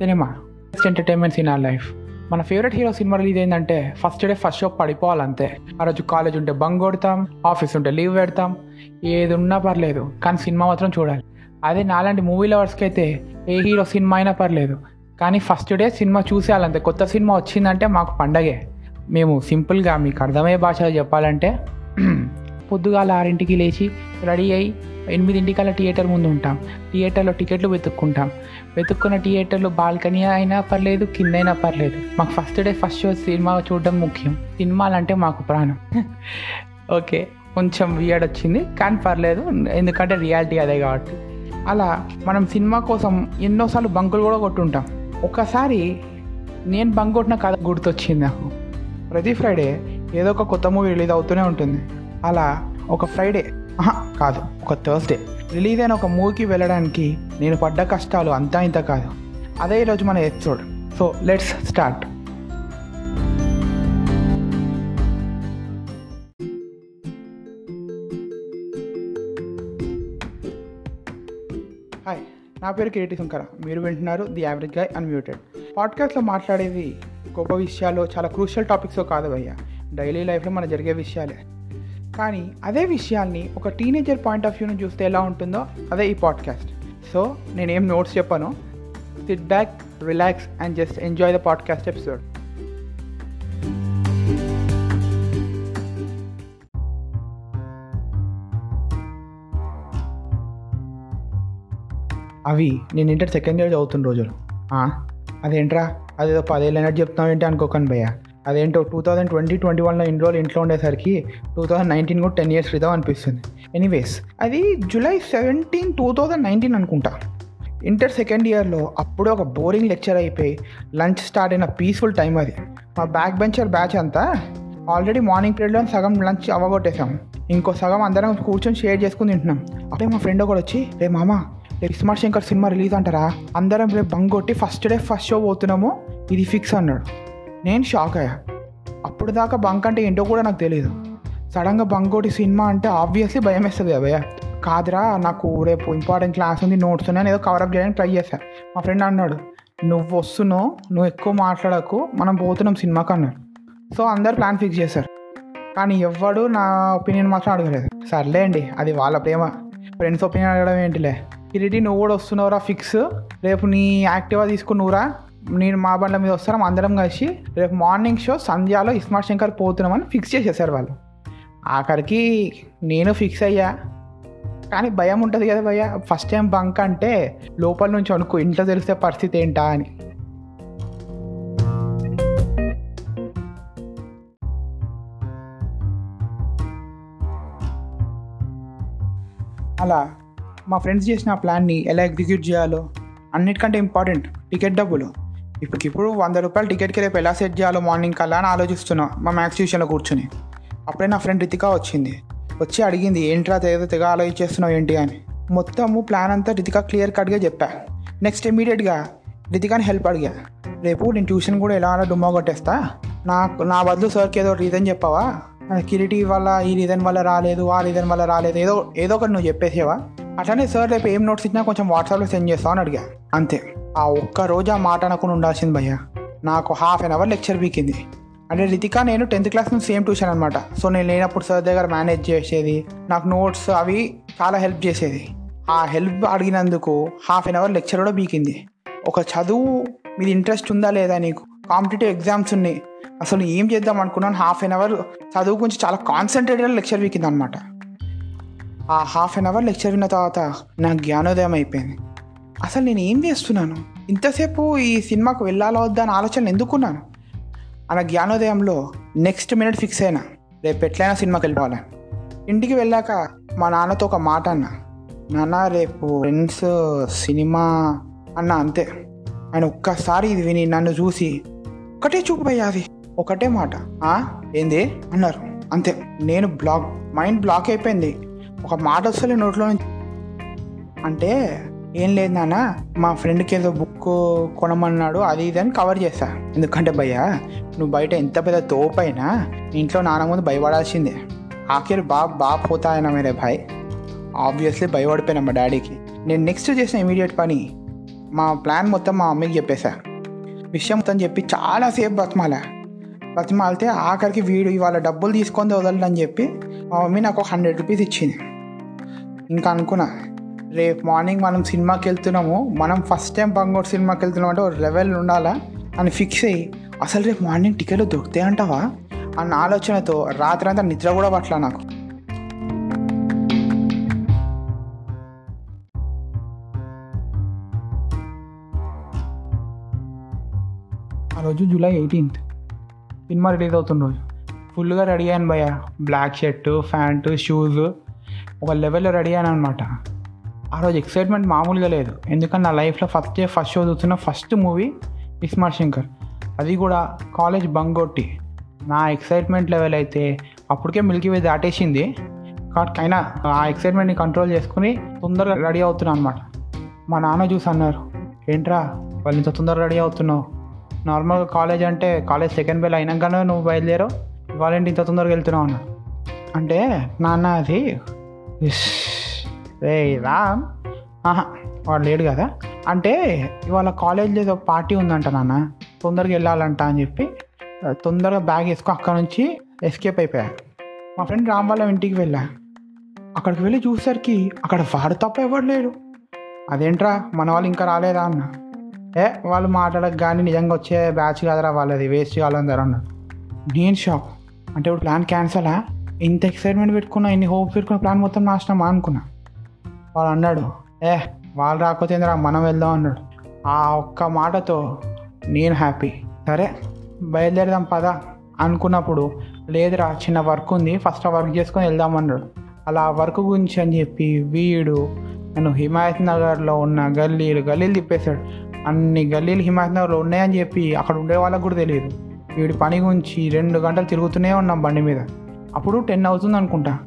Cinema. Best entertainments in our life మన favourite hero cinema release అయిందంటే first day first show పడిపోవాలంతే. ఆ రోజు కాలేజ్ ఉంటే బంగ్ కొడతాం ఆఫీస్ ఉంటే లీవ్ పెడతాం ఏది ఉన్నా పర్లేదు కానీ సినిమా మాత్రం చూడాలి. అదే నాలాంటి మూవీ లవర్స్కి అయితే ఏ హీరో సినిమా అయినా పర్లేదు కానీ ఫస్ట్ డే సినిమా చూసేయాలంతే. కొత్త సినిమా వచ్చిందంటే మాకు పండగే. మేము సింపుల్గా మీకు అర్థమయ్యే భాషలో చెప్పాలంటే పొద్దుగాల ఆరింటికి లేచి రెడీ అయ్యి ఎనిమిదింటికల్లా థియేటర్ ముందు ఉంటాం. థియేటర్లో టికెట్లు వెతుక్కుంటాం. వెతుక్కున్న థియేటర్లో బాల్కనీ అయినా పర్లేదు కింద అయినా పర్లేదు. మాకు first day first show cinema చూడడం ముఖ్యం. సినిమాలంటే మాకు ప్రాణం. ఓకే కొంచెం వియర్డ్ వచ్చింది కానీ పర్లేదు. ఎందుకంటే రియాలిటీ అదే కాబట్టి. అలా మనం సినిమా కోసం ఎన్నోసార్లు బంకులు కూడా కొట్టుంటాం. ఒకసారి నేను బంక్ కొట్టిన కథ గుర్తొచ్చింది నాకు. ప్రతి ఫ్రైడే ఏదో ఒక కొత్త మూవీ రిలీజ్ అవుతూనే ఉంటుంది. అలా ఒక ఫ్రైడే కాదు ఒక థర్స్డే రిలీజ్ అయిన ఒక మూవీకి వెళ్ళడానికి నేను పడ్డ కష్టాలు అంతా ఇంత కాదు. అదే ఈరోజు మన episode. So let's start hi నా పేరు కిరీటి శంకర. మీరు వింటున్నారు ది యావరేజ్ గాయ్ అన్మ్యూటెడ్ పాడ్కాస్ట్లో మాట్లాడేది గొప్ప విషయాలు చాలా క్రూషియల్ టాపిక్స్ కాదు భయ్య. డైలీ లైఫ్లో మన జరిగే విషయాలే. కానీ అదే విషయాల్ని ఒక టీనేజర్ పాయింట్ ఆఫ్ వ్యూని చూస్తే ఎలా ఉంటుందో అదే ఈ పాడ్కాస్ట్ సో నేనేం నోట్స్ చెప్పాను. Sit back relax and just enjoy the podcast episode అవి నేను ఇంటర్ సెకండ్ ఇయర్ చదువుతున్న రోజులు. అదేంట్రా? అదేదో పదేళ్ళైనట్టు చెప్తున్నావు ఏంటి అనుకోకండి భయ్యా. అదేంటో టూ థౌజండ్ ట్వంటీ ట్వంటీ వన్లో ఇన్ని రోజులు ఇంట్లో ఉండేసరికి టూ థౌజండ్ నైన్టీన్ కూడా టెన్ ఇయర్స్ క్రితం అనిపిస్తుంది. ఎనీవేస్ అది July seventeen two thousand nineteen అనుకుంటా. ఇంటర్ సెకండ్ ఇయర్లో అప్పుడు ఒక బోరింగ్ లెక్చర్ అయిపోయి లంచ్ స్టార్ట్ అయిన పీస్ఫుల్ టైం అది. మా బ్యాక్ బెంచర్ బ్యాచ్ అంతా ఆల్రెడీ మార్నింగ్ పీరియడ్లో సగం లంచ్ అవ్వగొట్టేసాం ఇంకో సగం అందరం కూర్చొని షేర్ చేసుకుని తింటున్నాం. అప్పుడే మా ఫ్రెండ్ ఒకటి వచ్చి రే మామ రేపు స్మార్ట్ శంకర్ సినిమా రిలీజ్ అంటారా? అందరం రేపు బంగ్ కొట్టి ఫస్ట్ డే ఫస్ట్ షో పోతున్నాము ఇది ఫిక్స్ అన్నాడు. నేను షాక్ అయ్యా. అప్పుడు దాకా బంక్ అంటే ఏంటో కూడా నాకు తెలియదు సడన్గా బంక్ ఒకటి సినిమా అంటే ఆబ్వియస్లీ భయం వేస్తుంది కదా కాదురా నాకు రేపు ఇంపార్టెంట్ క్లాస్ ఉంది నోట్స్ ఉన్నాయి ఏదో కవరప్ చేయడానికి ట్రై చేశా. మా ఫ్రెండ్ అన్నాడు నువ్వు వస్తున్నావు నువ్వు ఎక్కువ మాట్లాడకు మనం పోతున్నాం సినిమాకి అన్నాడు. సో అందరు ప్లాన్ ఫిక్స్ చేశారు. కానీ ఎవ్వడు నా ఒపీనియన్ మాత్రం అడగలేదు. సర్లే అండి అది వాళ్ళ ప్రేమ. ఫ్రెండ్స్ ఒపీనియన్ అడగడం ఏంటిలే. కిరీటి నువ్వు కూడా వస్తున్నావురా ఫిక్స్ రేపు నీ యాక్టివా తీసుకుని నువ్వురా. నేను మా బండ్ల మీద వస్తాం అందరం కలిసి రేపు మార్నింగ్ షో సంధ్యాలో ఇస్మార్ట్ శంకర్ పోతున్నామని ఫిక్స్ చేసేసారు వాళ్ళు. ఆఖరికి నేను ఫిక్స్ అయ్యా. కానీ భయం ఉంటుంది కదా భయ్య. ఫస్ట్ టైం బంక్ అంటే లోపల నుంచి అనుకో ఇంట్లో తెలిస్తే పరిస్థితి ఏంటా అని. అలా మా ఫ్రెండ్స్ చేసిన ప్లాన్ని ఎలా ఎగ్జిక్యూట్ చేయాలో అన్నిటికంటే ఇంపార్టెంట్ టికెట్ డబ్బులు. ఇప్పటికిప్పుడు వంద రూపాయలు టికెట్కి రేపు ఎలా సెట్ చేయాలో మార్నింగ్ కల్లా అని ఆలోచిస్తున్నా మా మ్యాథ్స్ ట్యూషన్లో కూర్చుని. అప్పుడే నా ఫ్రెండ్ రితికా వచ్చింది. వచ్చి అడిగింది ఏంట్రా ఏదో తెగ ఆలోచిస్తున్నావు ఏంటి అని? మొత్తము ప్లాన్ అంతా రితికా క్లియర్ కట్గా చెప్పా. నెక్స్ట్ ఇమీడియట్గా రితికాని హెల్ప్ అడిగా. రేపు నేను ట్యూషన్ కూడా ఎలా అలా డుమ్మా కొట్టేస్తా? నాకు నా బదులు సార్కి ఏదో రీజన్ చెప్పావా? కిరీటి వల్ల ఈ రీజన్ వల్ల రాలేదు ఆ రీజన్ వల్ల రాలేదు ఏదో ఏదో ఒకటి నువ్వు చెప్పేసేవా? అట్లనే సార్ రేపు ఏం నోట్స్ ఇచ్చినా కొంచెం వాట్సాప్లో సెండ్ చేస్తావు? అని అడిగా. అంతే. ఆ ఒక్క రోజు ఆ మాట అనకుండా ఉండాల్సింది భయ్య. నాకు హాఫ్ అన్ అవర్ లెక్చర్ పీకింది అంటే రితికా నేను టెన్త్ క్లాస్ నుంచి సేమ్ ట్యూషన్ అనమాట సో నేను లేనప్పుడు సార్ దగ్గర మేనేజ్ చేసేది నాకు నోట్స్ అవి చాలా హెల్ప్ చేసేది. ఆ హెల్ప్ అడిగినందుకు హాఫ్ అన్ అవర్ లెక్చర్ కూడా పీకింది ఒక చదువు మీద ఇంట్రెస్ట్ ఉందా లేదా నీకు? కాంపిటేటివ్ ఎగ్జామ్స్ ఉన్నాయి. అసలు ఏం చేద్దాం అనుకున్నాను? హాఫ్ అన్ అవర్ చదువు గురించి చాలా కాన్సన్ట్రేటెడ్ లెక్చర్ వీకింది అనమాట ఆ హాఫ్ అన్ అవర్ లెక్చర్ విన్న తర్వాత నాకు జ్ఞానోదయం అయిపోయింది. అసలు నేను ఏం చేస్తున్నాను? ఇంతసేపు ఈ సినిమాకు వెళ్ళాలా వద్దా అని ఆలోచనలు ఎందుకున్నాను అన్న జ్ఞానోదయంలో నెక్స్ట్ మినిట్ ఫిక్స్ అయినా రేపు ఎట్లయినా సినిమాకి వెళ్ళిపోవాలని ఇంటికి వెళ్ళాక మా నాన్నతో ఒక మాట అన్న. నాన్న రేపు ఫ్రెండ్స్ సినిమా అన్న అంతే. ఆయన ఒక్కసారి ఇది విని నన్ను చూసి ఒకటే చూపు అది ఒకటే మాట. ఏంది? అన్నారు. అంతే. నేను బ్లాక్ మైండ్ బ్లాక్ అయిపోయింది. ఒక మాట వస్తలే నోట్లో నుంచి అంటే ఏం లేదు నాన్న మా ఫ్రెండ్కి ఏదో బుక్ కొనమన్నాడు అది ఇది అని కవర్ చేశా ఎందుకంటే భయ్యా నువ్వు బయట ఎంత పెద్ద తోపైనా ఇంట్లో నాన్న ముందు భయపడాల్సిందే. ఆఖరి బాగా బా పోతాయన మేరే భాయ్. ఆబ్వియస్లీ భయపడిపోయినా మా డాడీకి. నేను నెక్స్ట్ చేసిన ఇమీడియట్ పని మా ప్లాన్ మొత్తం మా మమ్మీకి చెప్పేశా విషయం మొత్తం చెప్పి చాలాసేపు బతిమాలా. బతిమాలితే ఆఖరికి వీడు ఇవాళ డబ్బులు తీసుకొని వదలని చెప్పి మా మమ్మీ నాకు ఒక హండ్రెడ్ రూపీస్ ఇచ్చింది. ఇంకా అనుకున్నా రేపు మార్నింగ్ మనం సినిమాకి వెళ్తున్నాము. మనం ఫస్ట్ టైం బంగోడు సినిమాకి వెళ్తున్నాం అంటే ఒక లెవెల్ ఉండాలా? అని ఫిక్స్ అయ్యి అసలు రేపు మార్నింగ్ టికెట్లు దొరుకుతాయి అంటావా? అన్న ఆలోచనతో రాత్రి అంతా నిద్ర కూడా పట్ల నాకు. ఆ రోజు జూలై ఎయిటీన్త్. సినిమా రిలీజ్ అవుతున్న రోజు. ఫుల్గా రెడీ అయ్యాను భయ్య. బ్లాక్ షర్టు ప్యాంటు షూస్ ఒక లెవెల్లో రెడీ అయ్యాను అనమాట ఆ రోజు ఎక్సైట్మెంట్ మామూలుగా లేదు. ఎందుకంటే నా లైఫ్లో ఫస్ట్ ఫస్ట్ షో చూస్తున్న ఫస్ట్ మూవీ ఇస్మార్ శంకర్ అది కూడా కాలేజ్ బంగొట్టి. నా ఎక్సైట్మెంట్ లెవెల్ అయితే అప్పటికే మిల్కీ వే దాటేసింది. కాబట్టి అయినా ఆ ఎక్సైట్మెంట్ని కంట్రోల్ చేసుకుని తొందరగా రెడీ అవుతున్నాను అనమాట మా నాన్న చూసి అన్నారు ఏంట్రా వాళ్ళు ఇంత తొందరగా రెడీ అవుతున్నావు? నార్మల్గా కాలేజ్ అంటే కాలేజ్ సెకండ్ బెల్ అయినాకనే నువ్వు బయలుదేరావు? వాళ్ళేంటి ఏంటి ఇంత తొందరగా వెళ్తున్నావు? అన్న. అంటే నాన్న అది ఇష్, రే. రామ్ ఆహా వాడు లేడు కదా. అంటే ఇవాళ కాలేజ్లో ఏదో పార్టీ ఉందంట నాన్న. తొందరగా వెళ్ళాలంట అని చెప్పి తొందరగా బ్యాగ్ వేసుకో. అక్కడ నుంచి ఎస్కేప్ అయిపోయా. మా ఫ్రెండ్ రామ్ వాళ్ళ ఇంటికి వెళ్ళా. అక్కడికి వెళ్ళి చూసేసరికి అక్కడ వాడు తప్ప ఎవడు లేడు. అదేంట్రా మన వాళ్ళు ఇంకా రాలేదా అన్న. ఏ వాళ్ళు మాట్లాడక కానీ నిజంగా వచ్చే బ్యాచ్ కాదురా వాళ్ళది. వేస్ట్ కావాలని అన్నాడు నేను షాక్ అంటే ఇప్పుడు ప్లాన్ క్యాన్సలా ఇంత ఎక్సైట్మెంట్ పెట్టుకున్నా ఇన్ని హోప్స్ పెట్టుకున్న ప్లాన్ మొత్తం నాశనమా అనుకున్నా. వాడు అన్నాడు ఏ వాళ్ళు రాకపోతే ఏందిరా మనం వెళ్దాం అన్నాడు. ఆ ఒక్క మాటతో నేను హ్యాపీ. సరే బయలుదేరదాం పదా అనుకున్నప్పుడు లేదురా చిన్న వర్క్ ఉంది ఫస్ట్ ఆ వర్క్ చేసుకొని వెళ్దాం అన్నాడు. అలా ఆ వర్క్ గురించి అని చెప్పి వీడు నన్ను హిమాయత్ నగర్లో ఉన్న గల్లీలు గల్లీలు తిప్పేశాడు. అన్ని గల్లీలు హిమాయత్ నగర్లో ఉన్నాయని చెప్పి అక్కడ ఉండే వాళ్ళకు కూడా తెలియదు. వీడి పని గురించి రెండు గంటలు తిరుగుతూనే ఉన్నాం బండి మీద. అప్పుడు టెన్ అవుతుంది అనుకుంటా.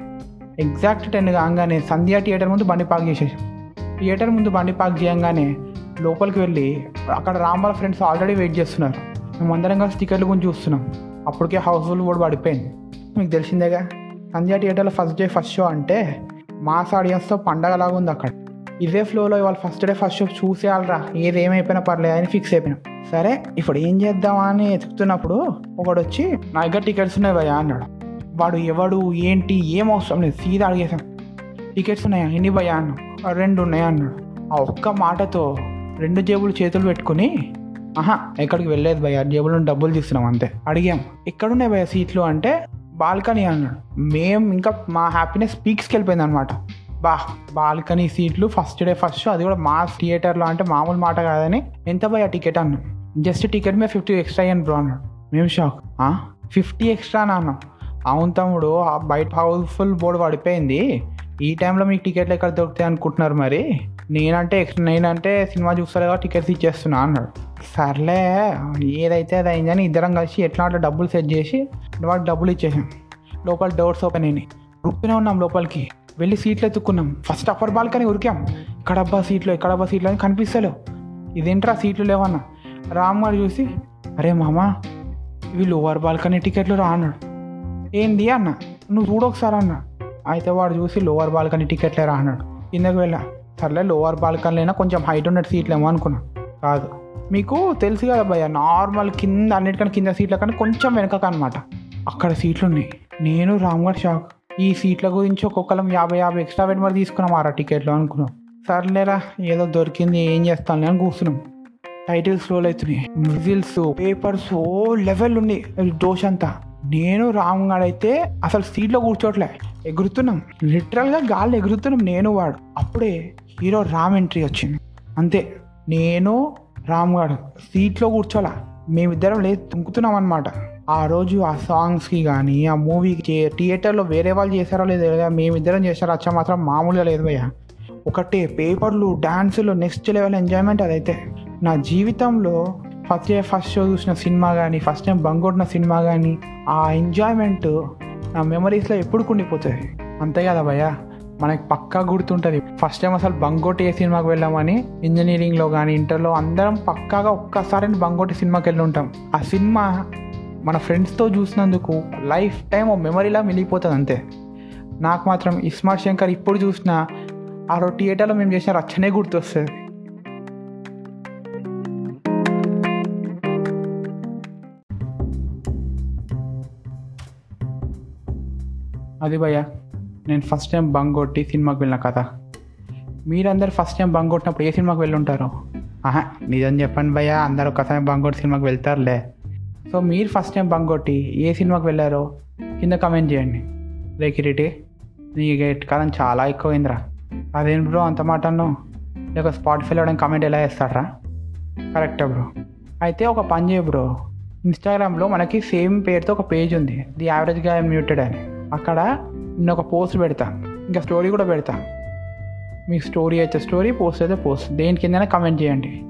ఎగ్జాక్ట్ టెన్ కాగానే సంధ్య థియేటర్ ముందు బండి పార్క్ చేసేసాం థియేటర్ ముందు బండి పార్క్ చేయంగానే లోపలికి వెళ్ళి అక్కడ రాంబాల ఫ్రెండ్స్ ఆల్రెడీ వెయిట్ చేస్తున్నారు. మేము అందరం కలిసి టికెట్ల గురించి చూస్తున్నాం. అప్పటికే హౌస్ఫుల్ కూడా పడిపోయింది. మీకు తెలిసిందేగా? సంధ్య థియేటర్లో ఫస్ట్ డే ఫస్ట్ షో అంటే మాస్ ఆడియన్స్తో పండగలాగా ఉంది అక్కడ. ఇదే ఫ్లోలో ఇవాళ ఫస్ట్ డే ఫస్ట్ షో చూసేయాలరా. ఏది ఏమైపోయినా పర్లేదు అని ఫిక్స్ అయిపోయినాం. సరే ఇప్పుడు ఏం చేద్దామా అని ఎతుకుతున్నప్పుడు ఒకడు వచ్చి నా దగ్గర టికెట్స్ ఉన్నాయి భయ్యా అన్నాడు. వాడు ఎవడు ఏంటి ఏం అవసరం లేదు సీదా అడిగేసాం టికెట్స్ ఉన్నాయా? ఎన్ని భయా అన్నాడు. రెండు ఉన్నాయా అన్నాడు. ఆ ఒక్క మాటతో రెండు జేబులు చేతులు పెట్టుకుని ఆహా ఎక్కడికి వెళ్ళలేదు భయ్యా జేబులో డబ్బులు తీస్తున్నాం అంతే. అడిగాం. ఎక్కడున్నాయి భయ సీట్లు? అంటే బాల్కనీ అన్నాడు. మేము ఇంకా మా హ్యాపీనెస్ పీక్స్కి వెళ్ళిపోయింది అనమాట బా బాల్కనీ సీట్లు ఫస్ట్ డే ఫస్ట్ అది కూడా మా థియేటర్లో అంటే మామూలు మాట కాదని ఎంత భయ్యా టికెట్? అన్నాం జస్ట్ టికెట్ మీద ఫిఫ్టీ ఎక్స్ట్రా అయ్యాను బ్రో అన్నాడు. మేము షాక్. ఫిఫ్టీ ఎక్స్ట్రా అన్నాం అవును తమ్ముడు ఆ బయట హౌస్ఫుల్ బోర్డు పడిపోయింది. ఈ టైంలో మీకు టికెట్లు ఎక్కడ దొరుకుతాయి అనుకుంటున్నారు మరి? నేనంటే నేనంటే సినిమా చూస్తారుగా టికెట్స్ ఇచ్చేస్తున్నా అన్నాడు. సర్లే ఏదైతే అది అయిందని ఇద్దరం కలిసి ఎట్లా అట్లా డబ్బులు సెట్ చేసి వాళ్ళకి డబ్బులు ఇచ్చేసాం. లోపల డోర్స్ ఓపెన్ అయినాయి. ఉరుకుతూనే ఉన్నాం లోపలికి. వెళ్ళి సీట్లు ఎత్తుకున్నాం ఫస్ట్ అప్పర్ బాల్కనీ ఉరికాం. ఇక్కడబ్బా సీట్లు ఇక్కడబ్బా సీట్లు అని కనిపిస్తలేవు. ఇదేంట్రా సీట్లు లేవన్నా? రామ్ గారు చూసి అరే మామ ఇవి లోవర్ బాల్కనీ టికెట్లు రా అన్నాడు. ఏంది అన్న? నువ్వు చూడు ఒకసారి అన్న. అయితే వాడు చూసి లోవర్ బాల్కనీ టికెట్లే రా అన్నాడు. కిందకు వెళ్ళా. సర్లే లోవర్ బాల్కనీలైనా కొంచెం హైట్ ఉన్నట్టు సీట్లు ఏమో అనుకున్నా. కాదు. మీకు తెలుసు కదా భయ్య నార్మల్ కింద అన్నిటికన్నా కింద సీట్ల కన్నా కొంచెం వెనకక అనమాట అక్కడ సీట్లు ఉన్నాయి. నేను రామ్గఢ్ షాక్. ఈ సీట్ల గురించి ఒక్కొక్కరం యాభై యాభై ఎక్స్ట్రా పెట్టి మరి తీసుకున్నాం ఆరా టికెట్లు అనుకున్నాం. సర్లేరా ఏదో దొరికింది ఏం చేస్తాను అని కూర్చున్నాం. టైటిల్స్ రోల్ అవుతున్నాయి. విజిల్స్ పేపర్స్ ఓ లెవెల్ ఉన్నాయి. దోష అంతా నేను రామ్ అసలు సీట్లో కూర్చోట్లే ఎగురుతున్నాం. లిటరల్గా గాలి ఎగురుతున్నాం నేను వాడు. అప్పుడే హీరో రామ్ ఎంట్రీ వచ్చింది. అంతే. నేను రామ్ గాడు సీట్లో కూర్చోలా. మేమిద్దరం లేదు తుంకుతున్నాం అనమాట ఆ రోజు ఆ సాంగ్స్కి కానీ ఆ మూవీకి థియేటర్లో వేరే వాళ్ళు చేశారో లేదో తెలియదు. మేమిద్దరం చేశారో. అచ్చా మాత్రం మామూలుగా లేదు భయ్య. ఒకటే పేపర్లు డ్యాన్సులు నెక్స్ట్ లెవెల్ ఎంజాయ్మెంట్ అదైతే. నా జీవితంలో ఫస్ట్ డే ఫస్ట్ షో చూసిన సినిమా కానీ ఫస్ట్ టైం బంగొట్టిన సినిమా కానీ ఆ ఎంజాయ్మెంట్ నా మెమరీస్లో ఎప్పుడు కుండిపోతుంది. అంతే కదా భయ్య? మనకి పక్కా గుర్తుంటుంది. ఫస్ట్ టైం అసలు బంగోటి ఏ సినిమాకి వెళ్ళామని ఇంజనీరింగ్లో కానీ ఇంటర్లో అందరం పక్కాగా ఒక్కసారి బంగోటి సినిమాకి వెళ్ళి ఉంటాం ఆ సినిమా మన ఫ్రెండ్స్తో చూసినందుకు లైఫ్ టైం ఓ మెమరీలా మిగిలిపోతుంది అంతే. నాకు మాత్రం ఇస్మార్ట్ శంకర్ ఇప్పుడు చూసిన ఆ రోజు థియేటర్లో మేము చేసిన రచ్చనే గుర్తొస్తుంది. అది భయ్య నేను ఫస్ట్ టైం బంగ్ కొట్టి సినిమాకి వెళ్ళిన కథ. మీరందరు ఫస్ట్ టైం బంగ్ కొట్టినప్పుడు ఏ సినిమాకి వెళ్ళుంటారు? ఆహా నిజం చెప్పండి భయ్య అందరూ ఒకసారి బంగ్ కొట్టి సినిమాకి వెళ్తారులే. సో మీరు ఫస్ట్ టైం బంగ్ కొట్టి ఏ సినిమాకి వెళ్ళారో కింద కమెంట్ చేయండి. రే కిరీటి నీ గేట్ కాలం చాలా ఎక్కువైందిరా. అదేం బ్రో అంత మాట అన్నావు? లేక స్పాటిఫైలో కమెంట్ ఎలా వేస్తాడ్రా కరెక్ట్ బ్రో. అయితే ఒక పని చేయ బ్రో. ఇన్స్టాగ్రామ్లో మనకి సేమ్ పేరుతో ఒక పేజ్ ఉంది. ది యావరేజ్గా మ్యూటెడ్ అని. అక్కడ నేను ఒక పోస్ట్ పెడతా. ఇంకా స్టోరీ కూడా పెడతా. మీకు స్టోరీ అయితే స్టోరీ పోస్ట్ అయితే పోస్ట్ దేని కిందనే కమెంట్ చేయండి.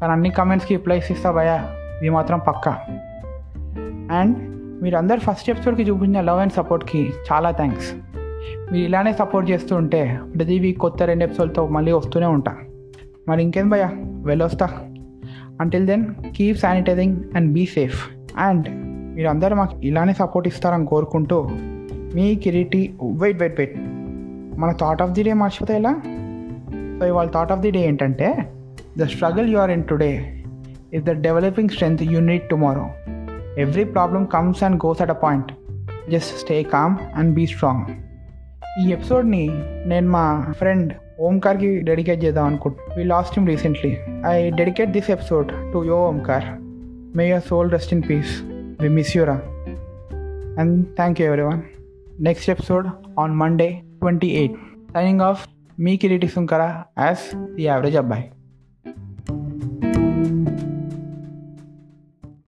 కానీ అన్ని కమెంట్స్కి రిప్లైస్ ఇస్తా భయా ఇది మాత్రం పక్కా. అండ్ మీరందరు ఫస్ట్ ఎపిసోడ్కి చూపించిన లవ్ అండ్ సపోర్ట్కి చాలా థ్యాంక్స్ మీరు ఇలానే సపోర్ట్ చేస్తూ ఉంటే ప్రతి వీక్ కొత్త రెండు ఎపిసోడ్తో మళ్ళీ వస్తూనే ఉంటా. మరి ఇంకేం భయ్యా? వెళ్ళొస్తా. Until then keep sanitizing and be safe and మీరు అందరూ మాకు ఇలానే సపోర్ట్ ఇస్తారని కోరుకుంటూ మీ కిరీటి వెయిట్ వెయిట్ వెయిట్ మన థాట్ ఆఫ్ ది డే మర్చిపోతే ఎలా? సో ఇవాళ థాట్ ఆఫ్ ది డే ఏంటంటే the struggle you are in today is the developing strength you need tomorrow every problem comes and goes at a point just stay calm and be strong ఈ ఎపిసోడ్ని నేను మా friend ఓంకార్కి dedicate చేద్దాం అనుకుంటున్నాను we lost him recently I dedicate this episode to yo Omkar may your soul rest in peace we miss యూరా and thank you everyone next episode on Monday twenty eight signing off me Kiriti Sunkara as the average అబ్బాయి